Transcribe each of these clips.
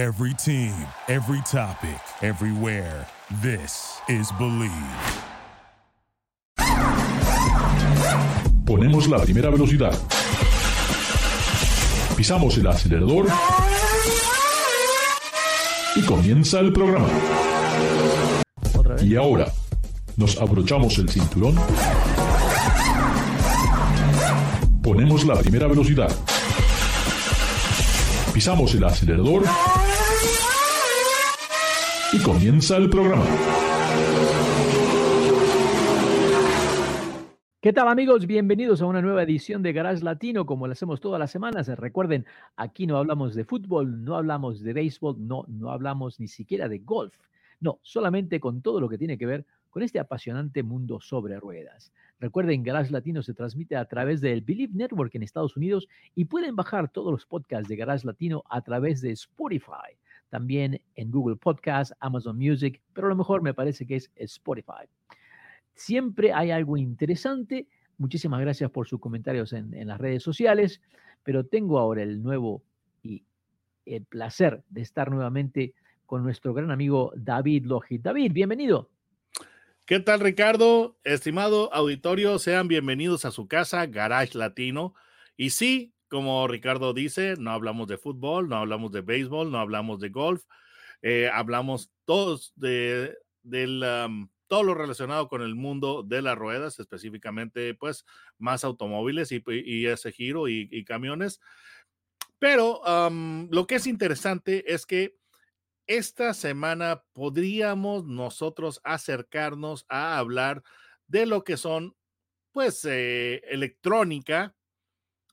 Every team, every topic, everywhere. This is Believe. Ponemos la primera velocidad. Pisamos el acelerador. Y comienza el programa. Y ahora, nos abrochamos el cinturón. Ponemos la primera velocidad. Pisamos el acelerador. Y comienza el programa. ¿Qué tal amigos? Bienvenidos a una nueva edición de Garage Latino, como lo hacemos todas las semanas. Recuerden, aquí no hablamos de fútbol, no hablamos de béisbol, no, no hablamos ni siquiera de golf. No, solamente con todo lo que tiene que ver con este apasionante mundo sobre ruedas. Recuerden, Garage Latino se transmite a través del Believe Network en Estados Unidos y pueden bajar todos los podcasts de Garage Latino a través de Spotify, también en Google Podcasts, Amazon Music, pero lo mejor me parece que es Spotify. Siempre hay algo interesante. Muchísimas gracias por sus comentarios en, las redes sociales, pero tengo ahora el nuevo y el placer de estar nuevamente con nuestro gran amigo David Logit. David, bienvenido. ¿Qué tal, Ricardo? Estimado auditorio, sean bienvenidos a su casa, Garage Latino. Y sí, como Ricardo dice, no hablamos de fútbol, no hablamos de béisbol, no hablamos de golf, eh, hablamos todos de, todo lo relacionado con el mundo de las ruedas, específicamente, pues, más automóviles y, ese giro y, y camiones. Pero um, lo que es interesante es que esta semana podríamos nosotros acercarnos a hablar de lo que son, pues, eh, electrónica,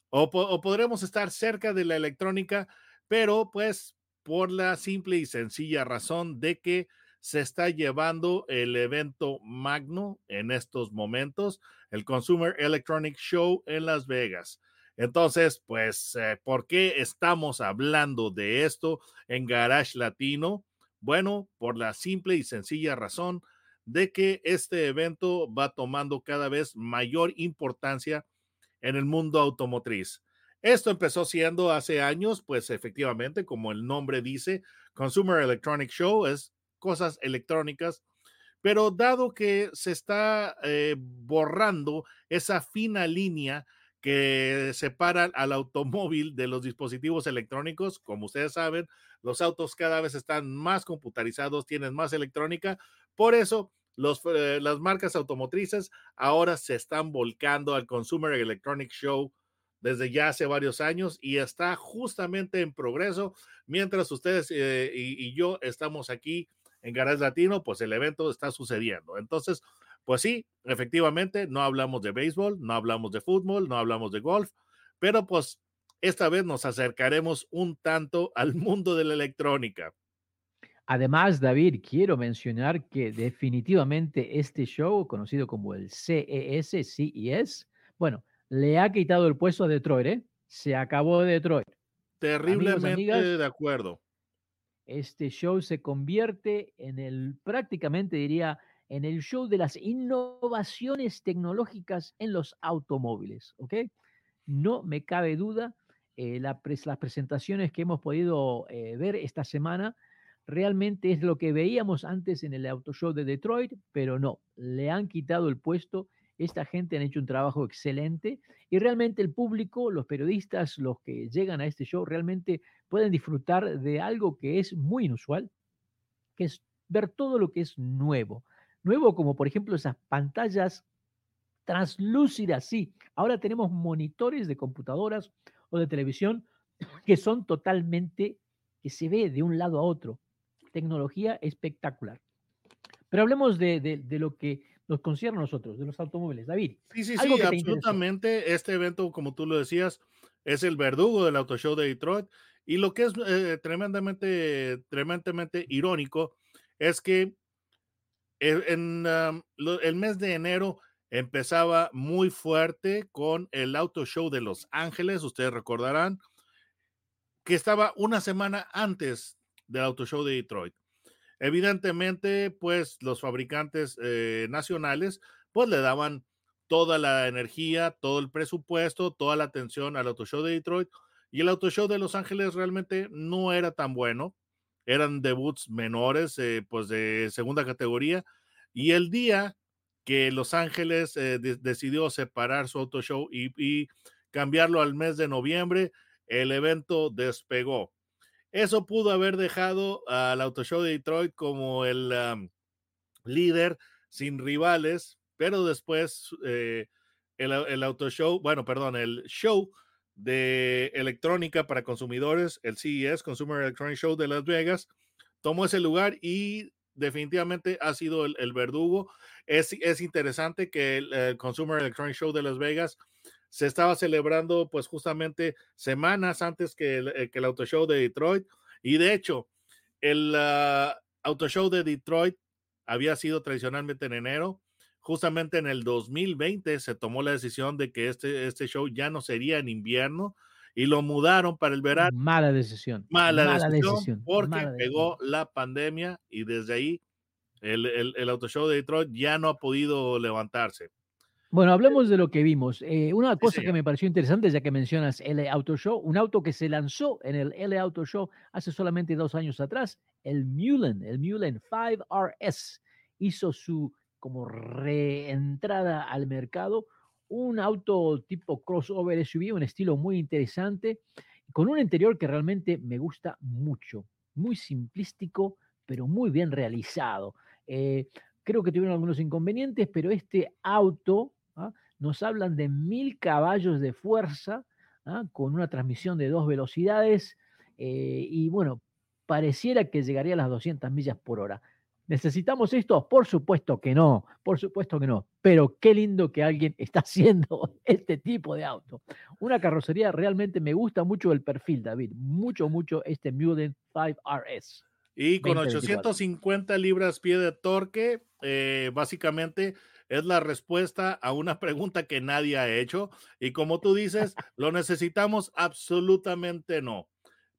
o, podremos estar cerca de la electrónica, pero pues por la simple y sencilla razón de que se está llevando el evento magno en estos momentos, el Consumer Electronic Show en Las Vegas. Entonces, pues, eh, ¿por qué estamos hablando de esto en Garage Latino? Bueno, por la simple y sencilla razón de que este evento va tomando cada vez mayor importancia en el mundo automotriz. Esto empezó siendo hace años, pues efectivamente, como el nombre dice, Consumer Electronic Show es cosas electrónicas, pero dado que se está eh, borrando esa fina línea que separan al automóvil de los dispositivos electrónicos. Como ustedes saben, los autos cada vez están más computarizados, tienen más electrónica. Por eso, eh, las marcas automotrices ahora se están volcando al Consumer Electronic Show desde ya hace varios años y está justamente en progreso. Mientras ustedes eh, y, y yo estamos aquí en Garage Latino, pues el evento está sucediendo. Entonces, pues sí, efectivamente, no hablamos de béisbol, no hablamos de fútbol, no hablamos de golf, pero pues esta vez nos acercaremos un tanto al mundo de la electrónica. Además, David, quiero mencionar que definitivamente este show, conocido como el CES, CES, bueno, le ha quitado el puesto a Detroit, ¿eh? Se acabó Detroit. Terriblemente Amigos, amigas, de acuerdo. Este show se convierte en el, prácticamente diría, en el show de las innovaciones tecnológicas en los automóviles, ¿ok? No me cabe duda, eh, la pres las presentaciones que hemos podido eh, ver esta semana realmente es lo que veíamos antes en el Auto Show de Detroit, pero no, le han quitado el puesto. Esta gente han hecho un trabajo excelente y realmente el público, los periodistas, los que llegan a este show, realmente pueden disfrutar de algo que es muy inusual, que es ver todo lo que es nuevo nuevo, como por ejemplo esas pantallas translúcidas, sí. Ahora tenemos monitores de computadoras o de televisión que son totalmente, que se ve de un lado a otro. Tecnología espectacular. Pero hablemos de, de, de lo que nos concierne a nosotros, de los automóviles. David. Sí, sí, sí, absolutamente. Este evento, como tú lo decías, es el verdugo del Auto Show de Detroit. Y lo que es eh, tremendamente, tremendamente irónico es que en um, lo, el mes de enero empezaba muy fuerte con el Auto Show de Los Ángeles, ustedes recordarán, que estaba una semana antes del Auto Show de Detroit. Evidentemente, pues los fabricantes eh, nacionales, pues le daban toda la energía, todo el presupuesto, toda la atención al Auto Show de Detroit y el Auto Show de Los Ángeles realmente no era tan bueno. eran debuts menores, eh, pues de segunda categoría. Y el día que Los Ángeles eh, decidió separar su auto show y, y, cambiarlo al mes de noviembre, el evento despegó. Eso pudo haber dejado al auto show de Detroit como el um, líder sin rivales, pero después eh, el, el auto show, bueno, perdón, el show de electrónica para consumidores, el CES, Consumer Electronic Show de Las Vegas, tomó ese lugar y definitivamente ha sido el, verdugo. Es, es, interesante que el, el, Consumer Electronic Show de Las Vegas se estaba celebrando pues justamente semanas antes que el, eh, que el Auto Show de Detroit y de hecho el uh, Auto Show de Detroit había sido tradicionalmente en enero, justamente en el 2020 se tomó la decisión de que este, este show ya no sería en invierno y lo mudaron para el verano. Mala decisión. Mala, Mala decisión, decisión, porque Mala pegó decisión. la pandemia y desde ahí el, el, el, auto show de Detroit ya no ha podido levantarse. Bueno, hablemos de lo que vimos. Eh, una cosa que me pareció interesante, ya que mencionas L Auto Show, un auto que se lanzó en el L Auto Show hace solamente dos años atrás, el Mullen, el Mullen 5RS, hizo su como reentrada al mercado, un auto tipo crossover SUV, un estilo muy interesante, con un interior que realmente me gusta mucho, muy simplístico, pero muy bien realizado. Eh, creo que tuvieron algunos inconvenientes, pero este auto ¿ah? nos hablan de mil caballos de fuerza, ¿ah? con una transmisión de dos velocidades, eh, y bueno, pareciera que llegaría a las 200 millas por hora. ¿Necesitamos esto? Por supuesto que no, por supuesto que no, pero qué lindo que alguien está haciendo este tipo de auto. Una carrocería realmente me gusta mucho el perfil, David, mucho, mucho este Mullen 5RS. Y con 850 libras pie de torque, eh, básicamente es la respuesta a una pregunta que nadie ha hecho. Y como tú dices, ¿lo necesitamos? Absolutamente no.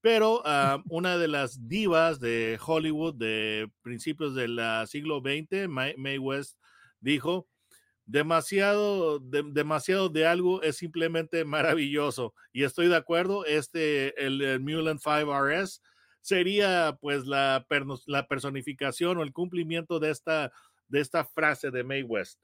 Pero uh, una de las divas de Hollywood de principios del siglo XX, Mae, Mae West, dijo, demasiado de, demasiado de algo es simplemente maravilloso. Y estoy de acuerdo, este, el, el Mullen 5RS sería pues la, la personificación o el cumplimiento de esta, de esta frase de Mae West.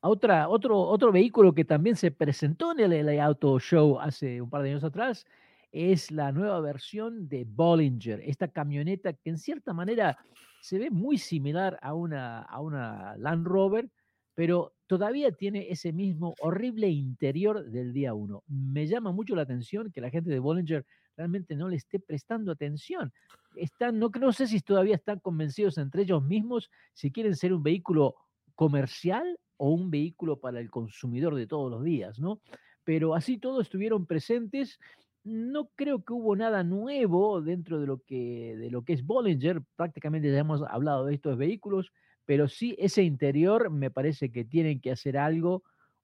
Otra, otro, otro vehículo que también se presentó en el LA Auto Show hace un par de años atrás es la nueva versión de Bollinger, esta camioneta que en cierta manera se ve muy similar a una, a una Land Rover, pero todavía tiene ese mismo horrible interior del día 1. Me llama mucho la atención que la gente de Bollinger realmente no le esté prestando atención. Están, no, no sé si todavía están convencidos entre ellos mismos si quieren ser un vehículo comercial o un vehículo para el consumidor de todos los días, ¿no? Pero así todos estuvieron presentes no creo que hubo nada nuevo dentro de lo que, de lo que es Bollinger, prácticamente ya hemos hablado de estos vehículos, pero sí ese interior me parece que tienen que hacer algo,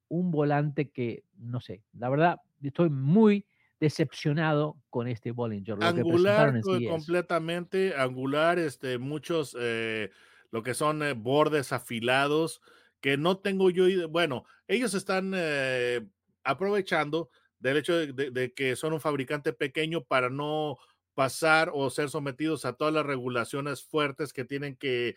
un volante que, no sé, la verdad estoy muy decepcionado con este Bollinger. angular completamente, angular, este, muchos, eh, lo que son eh, bordes afilados, que no tengo yo, bueno, ellos están eh, aprovechando del hecho de, de, de, que son un fabricante pequeño para no pasar o ser sometidos a todas las regulaciones fuertes que tienen que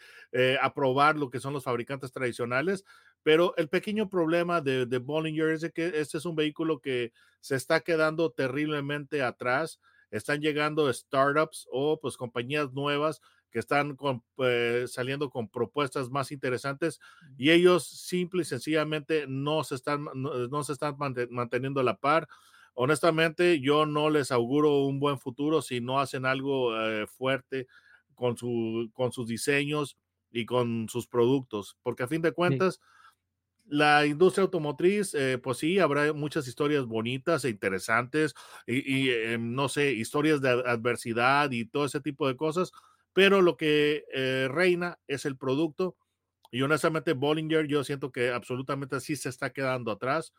aprobar lo que son los fabricantes tradicionales. Pero el pequeño problema de, de Bollinger es de que este es un vehículo que se está quedando terriblemente atrás. Están llegando startups o pues compañías nuevas que están con, eh, saliendo con propuestas más interesantes y ellos simple y sencillamente no se están, no, no se están manteniendo a la par. Honestamente, yo no les auguro un buen futuro si no hacen algo eh, fuerte con, su, con sus diseños y con sus productos, porque a fin de cuentas, sí. La industria automotriz, eh, pues sí, habrá muchas historias bonitas e interesantes y, y eh, no sé, historias de adversidad y todo ese tipo de cosas, pero lo que eh, reina es el producto. Y honestamente, Bollinger, yo siento que absolutamente sí se está quedando atrás,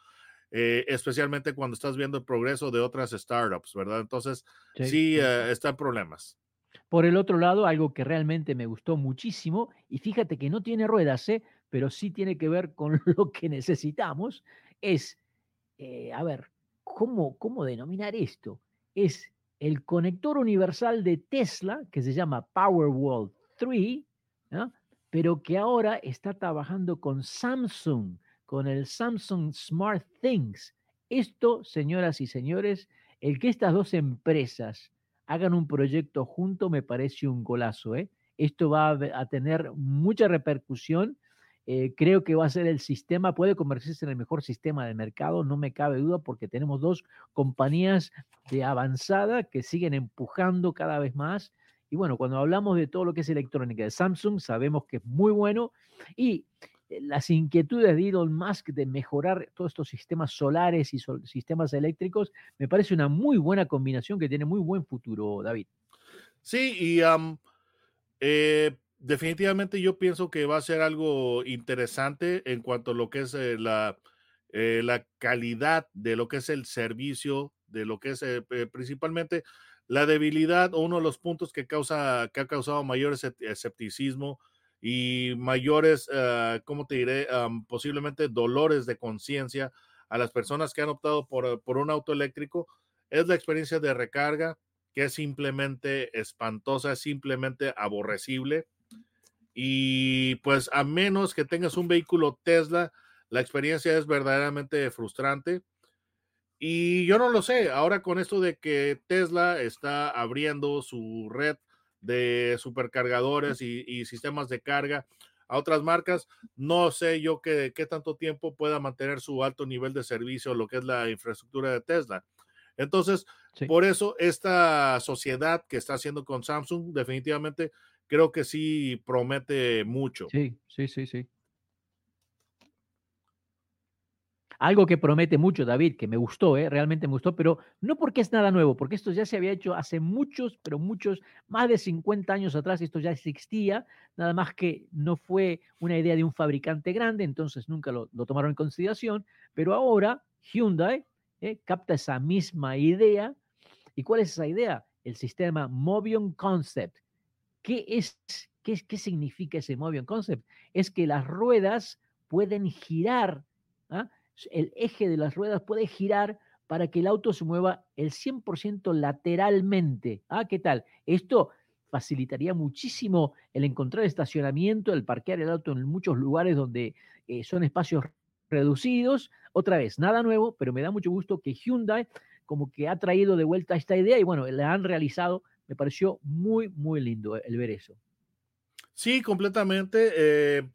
eh, especialmente cuando estás viendo el progreso de otras startups, ¿verdad? Entonces, sí, sí están problemas. Por el otro lado, algo que realmente me gustó muchísimo, y fíjate que no tiene ruedas, ¿eh? Pero sí tiene que ver con lo que necesitamos, es, eh, a ver, ¿cómo, ¿cómo denominar esto? Es el conector universal de Tesla, que se llama Powerwall 3, ¿no? pero que ahora está trabajando con Samsung, con el Samsung Smart Things. Esto, señoras y señores, el que estas dos empresas hagan un proyecto junto me parece un golazo. ¿eh? Esto va a tener mucha repercusión. Eh, creo que va a ser el sistema, puede convertirse en el mejor sistema de mercado, no me cabe duda, porque tenemos dos compañías de avanzada que siguen empujando cada vez más. Y bueno, cuando hablamos de todo lo que es electrónica de Samsung, sabemos que es muy bueno. Y eh, las inquietudes de Elon Musk de mejorar todos estos sistemas solares y sistemas eléctricos, me parece una muy buena combinación que tiene muy buen futuro, David. Sí, y eh, definitivamente yo pienso que va a ser algo interesante en cuanto a lo que es eh, la, eh, la calidad de lo que es el servicio, de lo que es principalmente la debilidad o uno de los puntos que, causa, que ha causado mayor escepticismo y mayores, uh, ¿cómo te diré? posiblemente dolores de conciencia a las personas que han optado por, por un auto eléctrico es la experiencia de recarga, que es simplemente espantosa, es simplemente aborrecible. Y pues a menos que tengas un vehículo Tesla, la experiencia es verdaderamente frustrante. Y yo no lo sé, ahora con esto de que Tesla está abriendo su red de supercargadores y, sistemas de carga a otras marcas, no sé yo qué, qué tanto tiempo pueda mantener su alto nivel de servicio, lo que es la infraestructura de Tesla. Entonces, por eso esta sociedad que está haciendo con Samsung definitivamente creo que sí promete mucho. Sí, sí, sí, sí. Algo que promete mucho, David, que me gustó, ¿eh? realmente me gustó, pero no porque es nada nuevo, porque esto ya se había hecho hace muchos, pero muchos, más de 50 años atrás, esto ya existía, nada más que no fue una idea de un fabricante grande, entonces nunca lo, lo tomaron en consideración, pero ahora Hyundai ¿eh? capta esa misma idea. ¿Y cuál es esa idea? El sistema Mobion Concept. ¿Qué, es, qué, qué significa ese Mobion Concept? Es que las ruedas pueden girar, ¿ah? el eje de las ruedas puede girar para que el auto se mueva el 100% lateralmente. ¿Ah, ¿Qué tal? Esto facilitaría muchísimo el encontrar estacionamiento, el parquear el auto en muchos lugares donde eh, son espacios reducidos. Otra vez, nada nuevo, pero me da mucho gusto que Hyundai como que ha traído de vuelta esta idea y bueno, la han realizado. Me pareció muy, muy lindo el ver eso. Sí, completamente. Eh,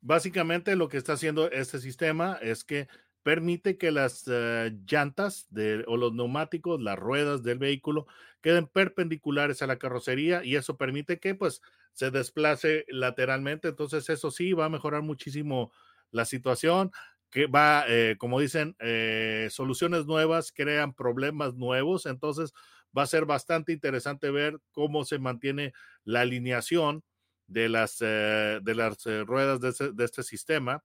básicamente lo que está haciendo este sistema es que permite que las eh, llantas de, o los neumáticos, las ruedas del vehículo queden perpendiculares a la carrocería y eso permite que pues se desplace lateralmente. Entonces eso sí va a mejorar muchísimo la situación que va, eh, como dicen, soluciones nuevas crean problemas nuevos, entonces va a ser bastante interesante ver cómo se mantiene la alineación de las, eh, de las ruedas de, este sistema.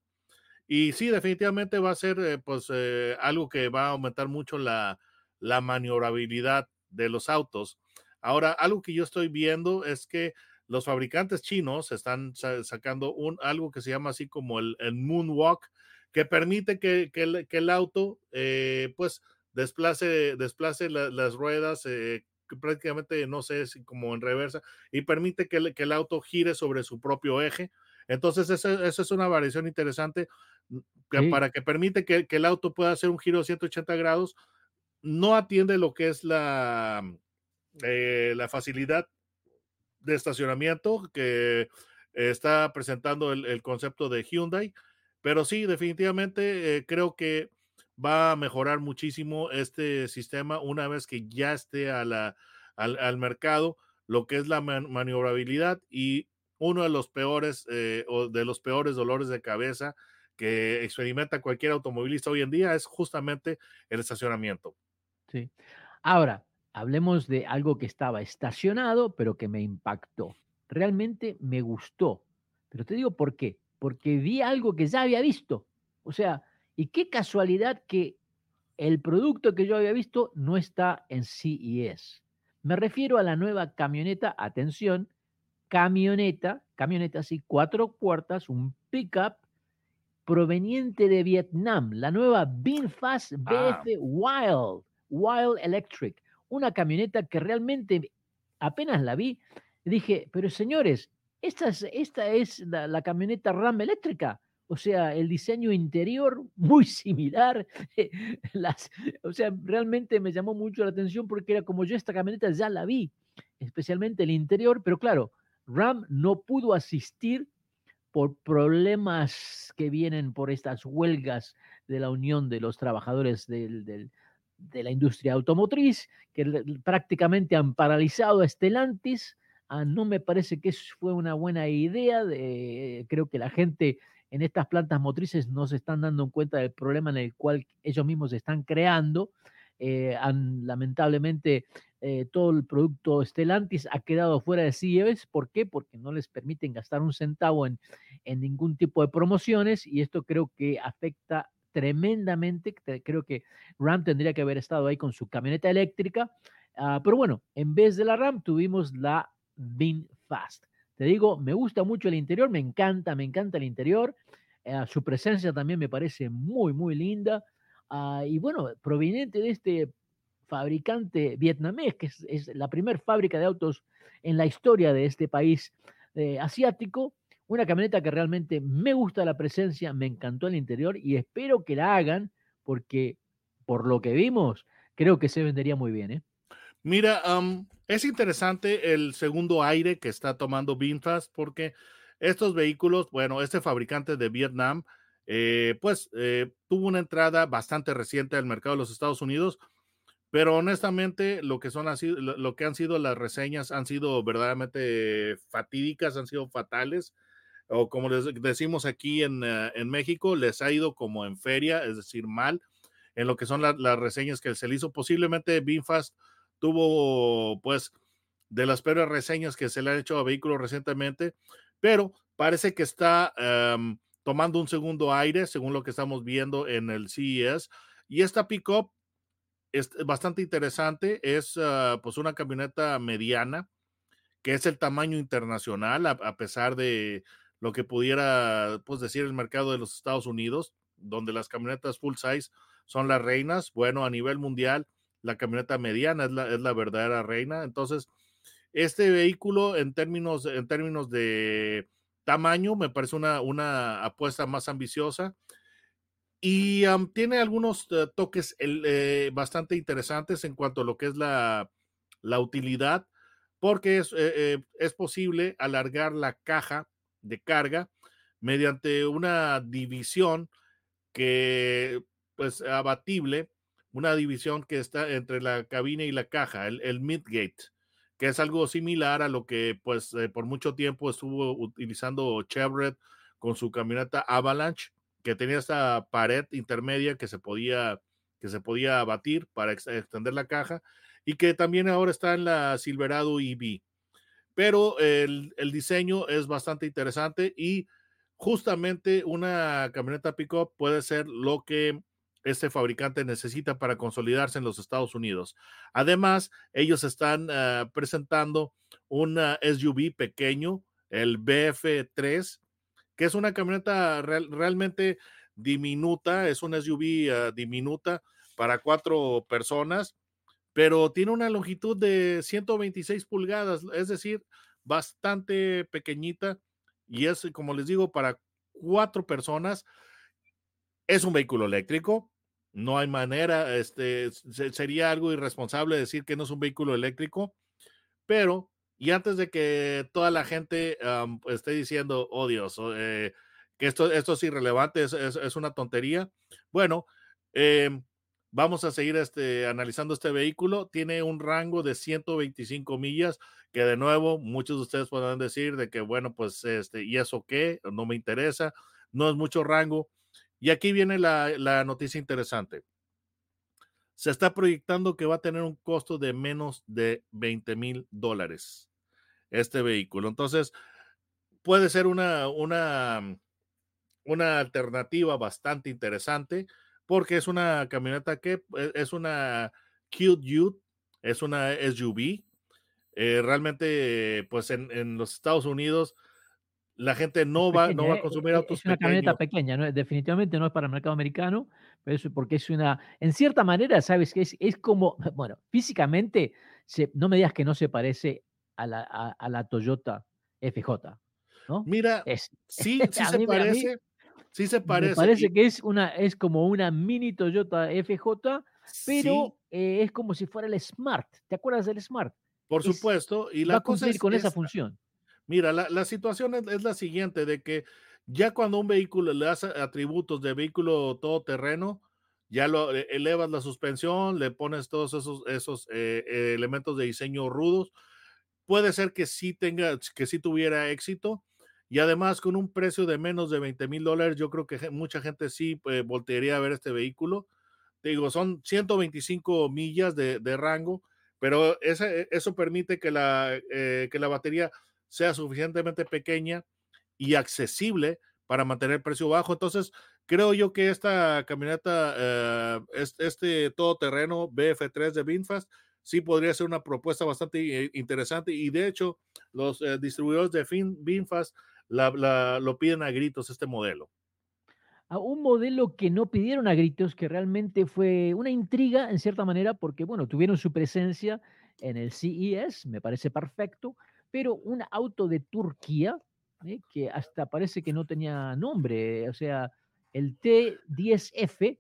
Y sí, definitivamente va a ser pues algo que va a aumentar mucho la, la maniobrabilidad de los autos. Ahora, algo que yo estoy viendo es que los fabricantes chinos están sacando un, algo que se llama así como el, el moonwalk, que permite que, el, auto eh, pues desplace, desplace las ruedas eh, prácticamente, no sé, si como en reversa, y permite que, el auto gire sobre su propio eje. Entonces, esa, es una variación interesante mm, para que permite que, el auto pueda hacer un giro de 180 grados. No atiende lo que es la, eh, la facilidad de estacionamiento que está presentando el, concepto de Hyundai. Pero sí, definitivamente eh, creo que va a mejorar muchísimo este sistema una vez que ya esté a la, al, mercado, lo que es la maniobrabilidad y uno de los peores eh, o de los peores dolores de cabeza que experimenta cualquier automovilista hoy en día es justamente el estacionamiento. Sí. Ahora, hablemos de algo que estaba estacionado, pero que me impactó. Realmente me gustó. Pero te digo por qué porque vi algo que ya había visto. O sea, y qué casualidad que el producto que yo había visto no está en CES. Me refiero a la nueva camioneta, atención, camioneta, camioneta así, cuatro puertas, un pickup proveniente de Vietnam, la nueva VinFast BF ah. Wild, Wild Electric, una camioneta que realmente apenas la vi, dije, pero señores, esta es, esta es la, la camioneta RAM eléctrica. O sea, el diseño interior muy similar. Las, o sea, realmente me llamó mucho la atención porque era como yo esta camioneta ya la vi, especialmente el interior, pero claro, RAM no pudo asistir por problemas que vienen por estas huelgas de la Unión de los Trabajadores de la Industria Automotriz, que prácticamente han paralizado a Stellantis. Ah, no me parece que fue una buena idea. De, creo que la gente en estas plantas motrices no se están dando cuenta del problema en el cual ellos mismos están creando. Eh, han, lamentablemente eh, todo el producto Stellantis ha quedado fuera de CES. ¿Por qué? Porque no les permiten gastar un centavo en, en ningún tipo de promociones y esto creo que afecta tremendamente. Creo que Ram tendría que haber estado ahí con su camioneta eléctrica. Uh, pero bueno, en vez de la Ram tuvimos la Bin Fast. Te digo, me gusta mucho el interior, me encanta, me encanta el interior. Uh, su presencia también me parece muy, muy linda. Uh, y bueno, proveniente de este fabricante vietnamés, que es, es la primera fábrica de autos en la historia de este país eh, asiático, una camioneta que realmente me gusta la presencia, me encantó el interior y espero que la hagan porque por lo que vimos, creo que se vendería muy bien. ¿eh? Mira, um, es interesante el segundo aire que está tomando Binfast porque estos vehículos, bueno, este fabricante de Vietnam, eh, pues eh, tuvo una entrada bastante reciente al mercado de los Estados Unidos, pero honestamente lo que son lo, que han sido las reseñas han sido verdaderamente fatídicas, han sido fatales o como les decimos aquí en, uh, en, México, les ha ido como en feria, es decir, mal, en lo que son la, las reseñas que se le hizo. Posiblemente Binfast tuvo, pues, de las peores reseñas que se le han hecho a vehículos recientemente, pero parece que está um, tomando un segundo aire, según lo que estamos viendo en el CES. Y esta pickup es bastante interesante, es uh, pues una camioneta mediana, que es el tamaño internacional, a, a pesar de lo que pudiera pues, decir el mercado de los Estados Unidos, donde las camionetas full size son las reinas. Bueno, a nivel mundial, la camioneta mediana es la, es la verdadera reina. Entonces, este vehículo en términos, en términos de tamaño me parece una, una apuesta más ambiciosa y tiene algunos uh, toques eh, bastante interesantes en cuanto a lo que es la, la utilidad, porque es, eh, eh, es posible alargar la caja de carga mediante una división que, pues, abatible, una división que está entre la cabina y la caja, el, midgate, que es algo similar a lo que, pues, eh, por mucho tiempo estuvo utilizando Chevrolet con su camioneta Avalanche, que tenía esta pared intermedia que se podía, que se podía abatir para ex extender la caja y que también ahora está en la Silverado EV pero el, el, diseño es bastante interesante y justamente una camioneta pickup puede ser lo que este fabricante necesita para consolidarse en los Estados Unidos. Además, ellos están uh, presentando un SUV pequeño, el BF3, que es una camioneta real, realmente diminuta, es un SUV uh, diminuta para cuatro personas pero tiene una longitud de 126 pulgadas, es decir, bastante pequeñita y es, como les digo, para cuatro personas. Es un vehículo eléctrico, no hay manera, este, sería algo irresponsable decir que no es un vehículo eléctrico, pero, y antes de que toda la gente esté diciendo, oh Dios, eh, que esto, esto es irrelevante, es, es, una tontería, bueno, eh, Vamos a seguir este, analizando este vehículo. Tiene un rango de 125 millas, que de nuevo muchos de ustedes podrán decir de que, bueno, pues, este, ¿y eso qué? No me interesa. No es mucho rango. Y aquí viene la, la noticia interesante. Se está proyectando que va a tener un costo de menos de 20 mil dólares este vehículo. Entonces, puede ser una, una, una alternativa bastante interesante porque es una camioneta que e, es una cute youth, es una SUV. Eh, realmente, pues en, en, los Estados Unidos, la gente no va, no va a consumir Es autos una camioneta pequeños. pequeña, ¿no? Definitivamente no es para el mercado americano, pero es porque es una, en cierta manera, sabes que es, es como, bueno, físicamente, se- no me digas que no se parece a la, a, a la Toyota FJ, ¿no? Mira, Es, sí, se mí, me- a mí parece, sí se me parece. parece y- que es una, es como una mini Toyota FJ, sí, pero eh, es como si fuera el Smart. ¿Te acuerdas del Smart? por es- supuesto. Y Va la a cosa cumplir es con esa función. Mira, la, la situación es, la siguiente, de que ya cuando un vehículo le das atributos de vehículo todoterreno, ya lo eh, elevas la suspensión, le pones todos esos, esos eh, eh, elementos de diseño rudos, puede ser que sí tenga, que sí tuviera éxito. Y además con un precio de menos de 20 mil dólares, yo creo que mucha gente sí voltearía a ver este vehículo. Te digo, son 125 millas de, de rango, pero eso permite que la, que la batería sea suficientemente pequeña y accesible para mantener el precio bajo. Entonces, creo yo que esta camioneta, eh, es- este todoterreno BF3 de VinFast, sí podría ser una propuesta bastante eh, interesante y de hecho los eh, distribuidores de VinFast lo piden a gritos este modelo. a un modelo que no pidieron a gritos, que realmente fue una intriga en cierta manera, porque bueno, tuvieron su presencia en el CES, me parece perfecto, pero un auto de Turquía, ¿eh? que hasta parece que no tenía nombre, o sea, el T10F,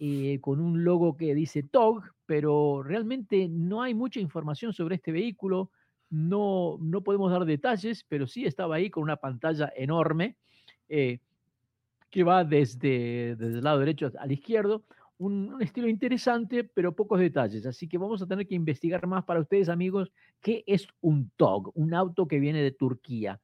eh, con un logo que dice TOG, pero realmente no hay mucha información sobre este vehículo, no, no podemos dar detalles, pero sí estaba ahí con una pantalla enorme. eh, que va desde, desde el lado derecho al izquierdo. Un, un estilo interesante, pero pocos detalles. Así que vamos a tener que investigar más para ustedes, amigos, qué es un TOG, un auto que viene de Turquía.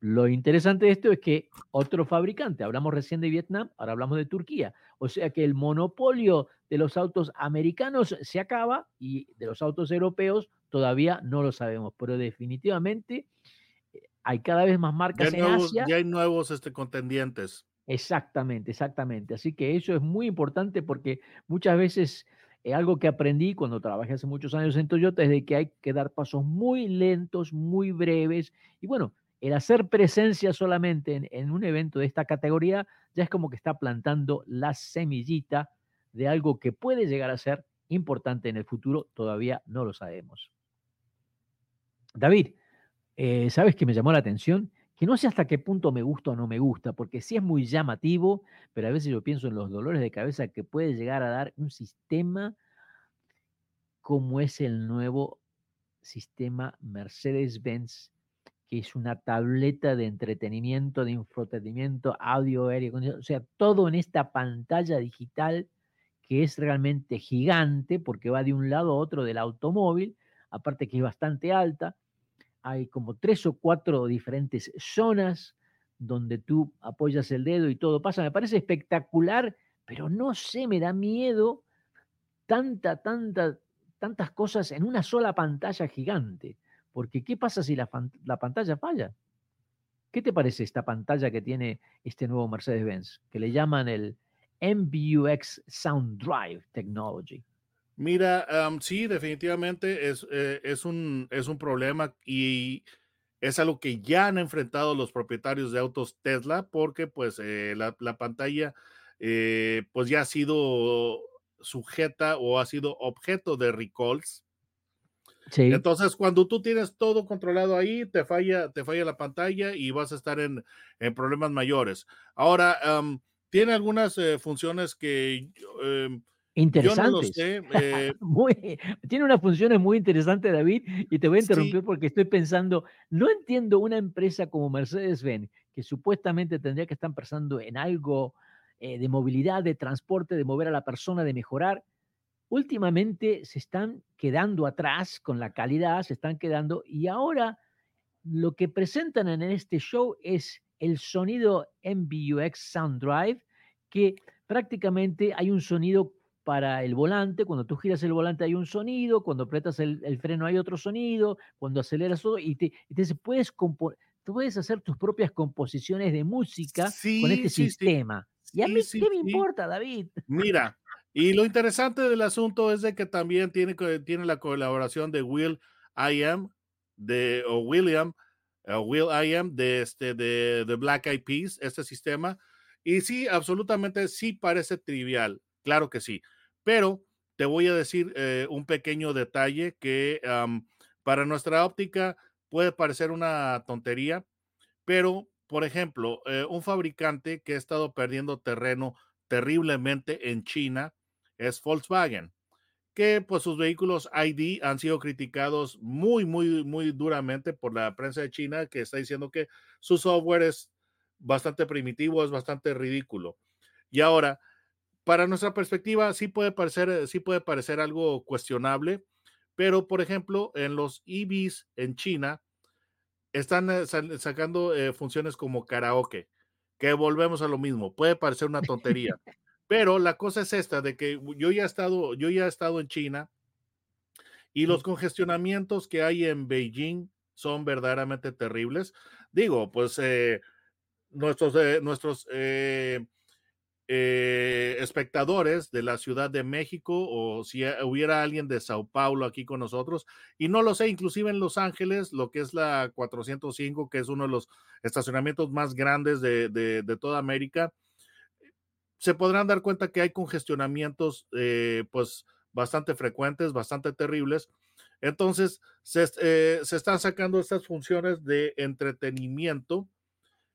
Lo interesante de esto es que otro fabricante, hablamos recién de Vietnam, ahora hablamos de Turquía. O sea que el monopolio de los autos americanos se acaba y de los autos europeos todavía no lo sabemos, pero definitivamente eh, hay cada vez más Ya marcas hay en nuevos, Asia. ya hay nuevos este, contendientes. Exactamente, exactamente. Así que eso es muy importante porque muchas veces eh, algo que aprendí cuando trabajé hace muchos años en Toyota es de que hay que dar pasos muy lentos, muy breves. Y bueno, el hacer presencia solamente en, un evento de esta categoría ya es como que está plantando la semillita de algo que puede llegar a ser importante en el futuro. Todavía no lo sabemos. David, eh, ¿sabes qué me llamó la atención? Que no sé hasta qué punto me gusta o no me gusta, porque sí es muy llamativo, pero a veces yo pienso en los dolores de cabeza que puede llegar a dar un sistema como es el nuevo sistema Mercedes-Benz, que es una tableta de entretenimiento, de infotenimiento, audio, acondicionado, o sea, todo en esta pantalla digital que es realmente gigante, porque va de un lado a otro del automóvil, aparte que es bastante alta, hay como tres o cuatro diferentes zonas donde tú apoyas el dedo y todo pasa. Me parece espectacular, pero no sé, me da miedo tanta, tanta, tantas cosas en una sola pantalla gigante. Porque ¿qué pasa si la, la pantalla falla? ¿Qué te parece esta pantalla que tiene este nuevo Mercedes-Benz? Que le llaman el MBUX Sound Drive Technology. Mira, sí, definitivamente es, eh, es, un, es un problema y es algo que ya han enfrentado los propietarios de autos Tesla porque pues eh, la, la pantalla eh, pues ya ha sido sujeta o ha sido objeto de recalls. Sí, Entonces, cuando tú tienes todo controlado ahí, te falla, te falla la pantalla y vas a estar en, en problemas mayores. Ahora, tiene algunas funciones que em, yo no lo interesantes. sé. eh, Muy, tiene unas funciones muy interesantes, David, y te voy a Sí. interrumpir porque estoy pensando, no entiendo una empresa como Mercedes-Benz, que supuestamente tendría que estar pensando en algo eh, de movilidad, de transporte, de mover a la persona, de mejorar. Últimamente se están quedando atrás con la calidad, se están quedando, y ahora lo que presentan en este show es el sonido MBUX Sound Drive, que prácticamente hay un sonido para el volante, cuando tú giras el volante hay un sonido, cuando apretas el, el freno hay otro sonido, cuando aceleras todo, y te, y te puedes, tú puedes hacer tus propias composiciones de música con este sí, sí. sistema. ¿Y a mí qué me importa, David? Mira, y lo interesante del asunto es de que también tiene, tiene la colaboración de Will I Am de, o William uh, Will I Am de, este, de, de Black Eyed Peas, este sistema. Y sí, absolutamente sí parece trivial, claro que sí, pero te voy a decir eh, un pequeño detalle que para nuestra óptica puede parecer una tontería, pero, por ejemplo, eh, un fabricante que ha estado perdiendo terreno terriblemente en China es Volkswagen, que pues sus vehículos ID han sido criticados muy, muy, muy duramente por la prensa de China, que está diciendo que su software es bastante primitivo, es bastante ridículo. Y ahora, para nuestra perspectiva, sí puede parecer, eh, sí puede parecer algo cuestionable, pero por ejemplo, en los EVs en China están eh, sacando eh, funciones como karaoke, que volvemos a lo mismo, puede parecer una tontería, pero la cosa es esta de que yo ya he estado, yo ya he estado en China y los congestionamientos que hay en Beijing son verdaderamente terribles. Digo, pues nuestros, nuestros eh, espectadores de la Ciudad de México o si hubiera alguien de Sao Paulo aquí con nosotros. Y no lo sé, inclusive en Los Ángeles, lo que es la 405, que es uno de los estacionamientos más grandes de, de, toda América, se podrán dar cuenta que hay congestionamientos eh, pues bastante frecuentes, bastante terribles. Entonces, se, eh, se están sacando estas funciones de entretenimiento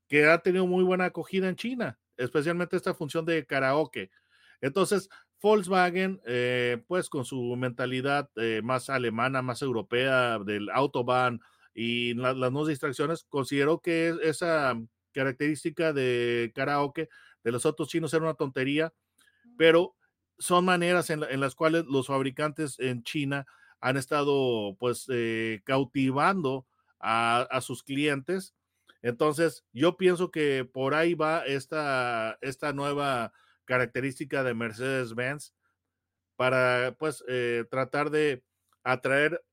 que ha tenido muy buena acogida en China especialmente esta función de karaoke. Entonces, Volkswagen, eh, pues con su mentalidad eh, más alemana, más europea del autobahn y las nuevas distracciones, consideró que esa característica de karaoke de los autos chinos era una tontería, pero son maneras en, las cuales los fabricantes en China han estado pues eh, cautivando a, a, sus clientes entonces, yo pienso que por ahí va esta, esta nueva característica de Mercedes-Benz para, pues, eh, tratar de atraer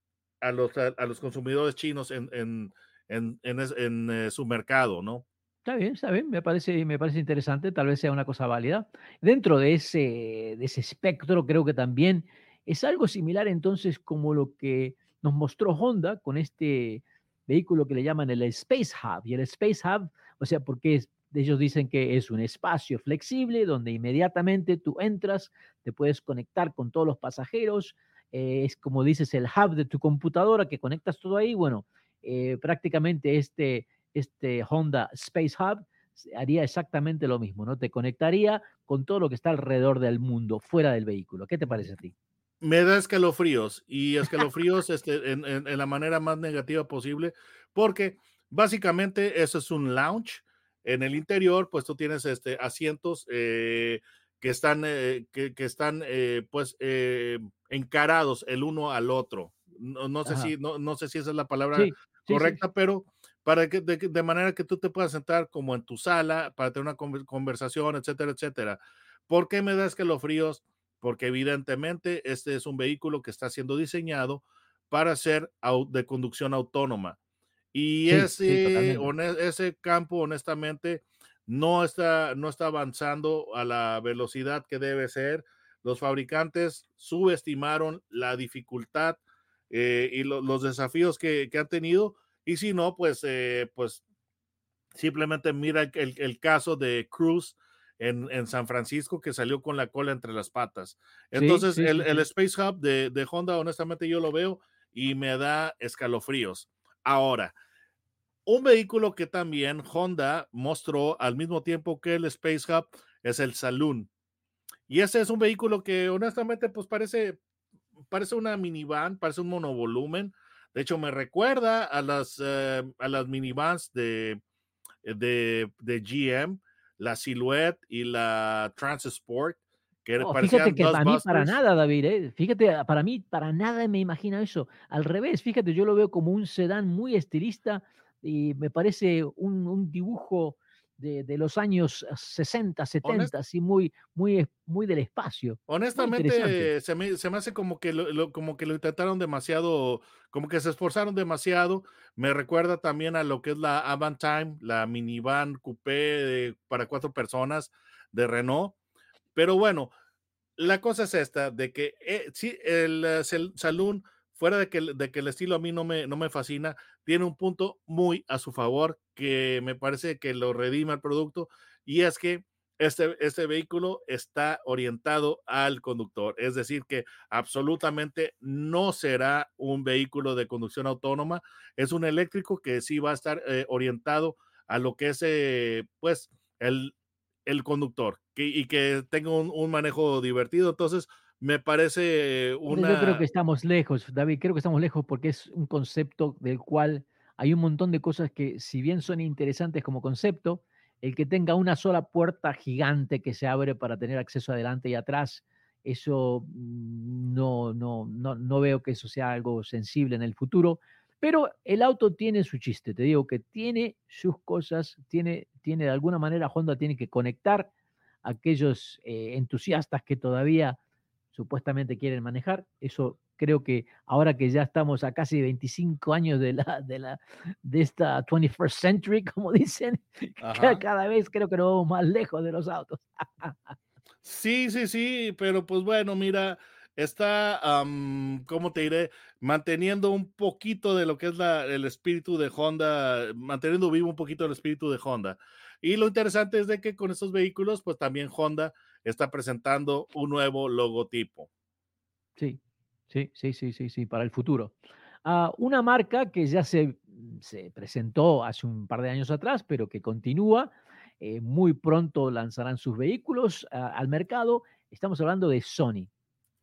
a los, a, los consumidores chinos en, en, en, en eh, su mercado, ¿no? Está bien, está bien, me parece, me parece interesante, tal vez sea una cosa válida. Dentro de ese, de ese espectro, creo que también es algo similar entonces como lo que nos mostró Honda con este vehículo que le llaman el Space Hub. Y el Space Hub, o sea, porque ellos dicen que es un espacio flexible donde inmediatamente tú entras, te puedes conectar con todos los pasajeros, eh, es como dices el hub de tu computadora que conectas todo ahí. Bueno, eh, prácticamente este, este Honda Space Hub haría exactamente lo mismo, ¿no? Te conectaría con todo lo que está alrededor del mundo, fuera del vehículo. ¿Qué te parece a ti? Me da escalofríos y escalofríos este, en, en, la manera más negativa posible, porque básicamente eso es un lounge. En el interior, pues tú tienes este, asientos eh, que están, eh, que, que, están eh, pues encarados el uno al otro. No, no sé, si, no, no, sé si esa es la palabra correcta, pero para que de, de, manera que tú te puedas sentar como en tu sala para tener una conversación, etcétera, etcétera. ¿Por qué me da escalofríos? Porque evidentemente este es un vehículo que está siendo diseñado para ser de conducción autónoma. Y ese, ese campo, honestamente, no está, no está avanzando a la velocidad que debe ser. Los fabricantes subestimaron la dificultad eh, y los desafíos que, han tenido. Y si no, pues, eh, pues simplemente mira el, el, caso de Cruz en, San Francisco que salió con la cola entre las patas. Entonces, el, Space Hub de, Honda, honestamente, yo lo veo y me da escalofríos. Ahora, un vehículo que también Honda mostró al mismo tiempo que el Space Hub es el Saloon. Y ese es un vehículo que honestamente pues parece, parece una minivan, parece un monovolumen. De hecho, me recuerda a las, eh, a las minivans de, de, de GM la Silhouette y la Transport. Que oh, fíjate que para mí para nada, David, ¿eh? fíjate, ah, para mí para nada me imagino eso. Al revés, fíjate, yo lo veo como un sedán muy estilista y me parece un, un dibujo de, los años 60, 70, así muy, muy, muy del espacio. Honestamente, se me, se me, hace como que lo, como que lo intentaron demasiado, como que se esforzaron demasiado. Me recuerda también a lo que es la Avantime, la minivan coupé para cuatro personas de Renault. Pero bueno, la cosa es esta, de que eh, sí, el, el, Saloon fuera de que, de que el estilo a mí no me, no me fascina, tiene un punto muy a su favor que me parece que lo redima el producto y es que este, este vehículo está orientado al conductor, es decir, que absolutamente no será un vehículo de conducción autónoma, es un eléctrico que sí va a estar eh, orientado a lo que es, eh, pues, el, el conductor y que tenga un, un, manejo divertido. Entonces, me parece una... Yo creo que estamos lejos, David, creo que estamos lejos porque es un concepto del cual hay un montón de cosas que, si bien son interesantes como concepto, el que tenga una sola puerta gigante que se abre para tener acceso adelante y atrás, eso mm, no, no, no, no veo que eso sea algo sensible en el futuro. Pero el auto tiene su chiste, te digo que tiene sus cosas, tiene, tiene de alguna manera Honda tiene que conectar a aquellos eh, entusiastas que todavía supuestamente quieren manejar. Eso creo que ahora que ya estamos a casi 25 años de, la, de, la, de esta 21st century, como dicen, cada vez creo que nos vamos más lejos de los autos. sí, sí, sí, pero pues bueno, mira, está, um, ¿cómo te diré? Manteniendo un poquito de lo que es la, el espíritu de Honda, manteniendo vivo un poquito el espíritu de Honda. Y lo interesante es de que con estos vehículos, pues también Honda está presentando un nuevo logotipo. Sí, sí, sí, sí, sí, sí, para el futuro. Uh, una marca que ya se, se, presentó hace un par de años atrás, pero que continúa, eh, muy pronto lanzarán sus vehículos uh, al mercado. Estamos hablando de Sony.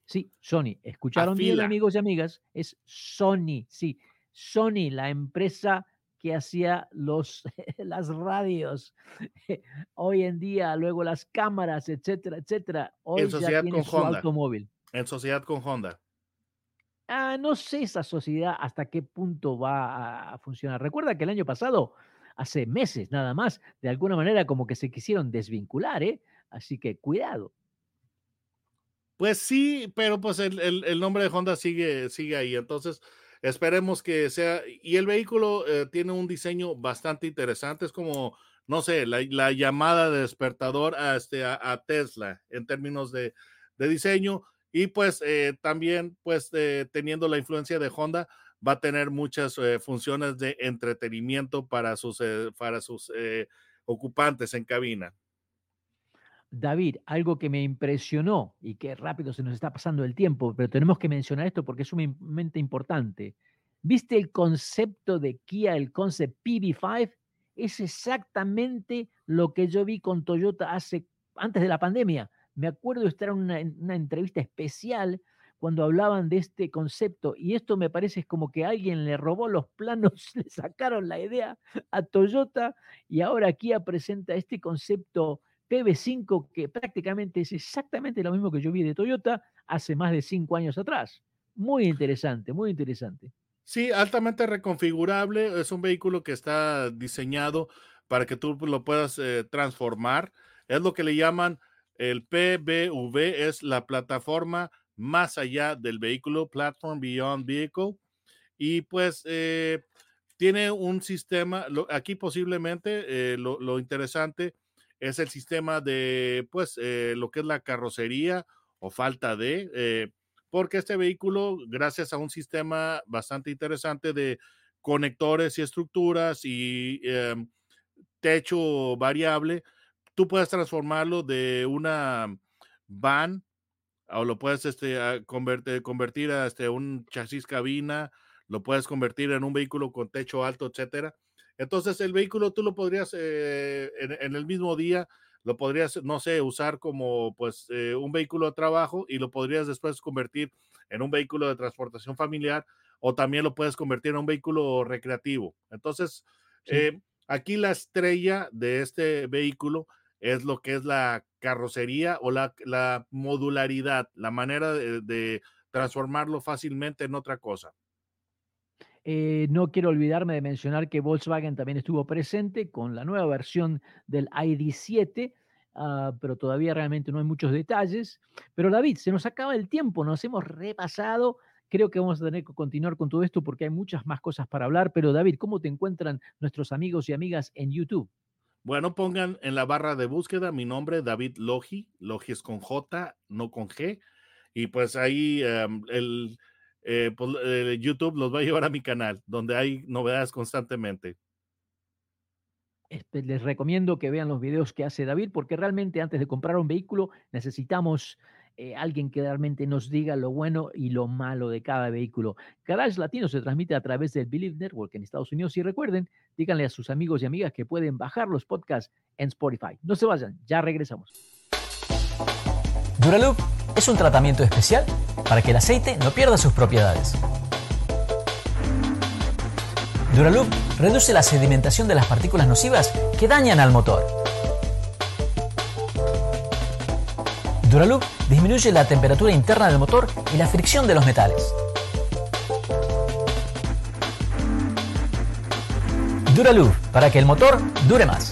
Sí, Sony. Escucharon bien, amigos y amigas. Es Sony, sí. Sony, la empresa que hacía los, las radios. Hoy en día, luego las cámaras, etcétera, etcétera. Hoy en sociedad ya tiene con su Honda. automóvil. En sociedad con Honda. Ah, no sé esa sociedad hasta qué punto va a funcionar. Recuerda que el año pasado, hace meses nada más, de alguna manera como que se quisieron desvincular, ¿eh? Así que cuidado. Pues sí, pero pues el, el, el nombre de Honda sigue, sigue ahí. Entonces, Esperemos que sea, y el vehículo eh, tiene un diseño bastante interesante, es como, no sé, la, la llamada de despertador a, este, a, Tesla en términos de, diseño, y pues eh, también, pues eh, teniendo la influencia de Honda, va a tener muchas eh, funciones de entretenimiento para sus, para sus ocupantes en cabina. David, algo que me impresionó y que rápido se nos está pasando el tiempo, pero tenemos que mencionar esto porque es sumamente importante. ¿Viste el concepto de Kia, el concept PB5? Es exactamente lo que yo vi con Toyota hace antes de la pandemia. Me acuerdo estar en una, una entrevista especial cuando hablaban de este concepto y esto me parece es como que alguien le robó los planos, le sacaron la idea a Toyota y ahora Kia presenta este concepto PB5, que prácticamente es exactamente lo mismo que yo vi de Toyota hace más de cinco años atrás. Muy interesante, muy interesante. Sí, altamente reconfigurable. Es un vehículo que está diseñado para que tú lo puedas eh, transformar. Es lo que le llaman el PBV, es la plataforma más allá del vehículo, Platform Beyond Vehicle. Y pues eh, tiene un sistema, aquí posiblemente eh, lo, lo interesante es el sistema de, pues, eh, lo que es la carrocería o falta de, eh, porque este vehículo, gracias a un sistema bastante interesante de conectores y estructuras y eh, techo variable, tú puedes transformarlo de una van o lo puedes este, convertir, convertir a este, un chasis cabina, lo puedes convertir en un vehículo con techo alto, etcétera. Entonces el vehículo tú lo podrías eh, en, en, el mismo día, lo podrías, no sé, usar como pues eh, un vehículo de trabajo y lo podrías después convertir en un vehículo de transportación familiar o también lo puedes convertir en un vehículo recreativo. Entonces, sí. eh, aquí la estrella de este vehículo es lo que es la carrocería o la, la modularidad, la manera de, de transformarlo fácilmente en otra cosa. Eh, no quiero olvidarme de mencionar que Volkswagen también estuvo presente con la nueva versión del ID7, uh, pero todavía realmente no hay muchos detalles. Pero David, se nos acaba el tiempo, nos hemos repasado. Creo que vamos a tener que continuar con todo esto porque hay muchas más cosas para hablar. Pero David, ¿cómo te encuentran nuestros amigos y amigas en YouTube? Bueno, pongan en la barra de búsqueda mi nombre, David Logi. Logi es con J, no con G. Y pues ahí um, el eh, pues, eh, YouTube los va a llevar a mi canal, donde hay novedades constantemente. Este, les recomiendo que vean los videos que hace David, porque realmente antes de comprar un vehículo necesitamos eh, alguien que realmente nos diga lo bueno y lo malo de cada vehículo. Garage Latino se transmite a través del Believe Network en Estados Unidos y recuerden, díganle a sus amigos y amigas que pueden bajar los podcasts en Spotify. No se vayan, ya regresamos. Duraloop es un tratamiento especial para que el aceite no pierda sus propiedades. Duraloop reduce la sedimentación de las partículas nocivas que dañan al motor. Duraloop disminuye la temperatura interna del motor y la fricción de los metales. Duraloop para que el motor dure más.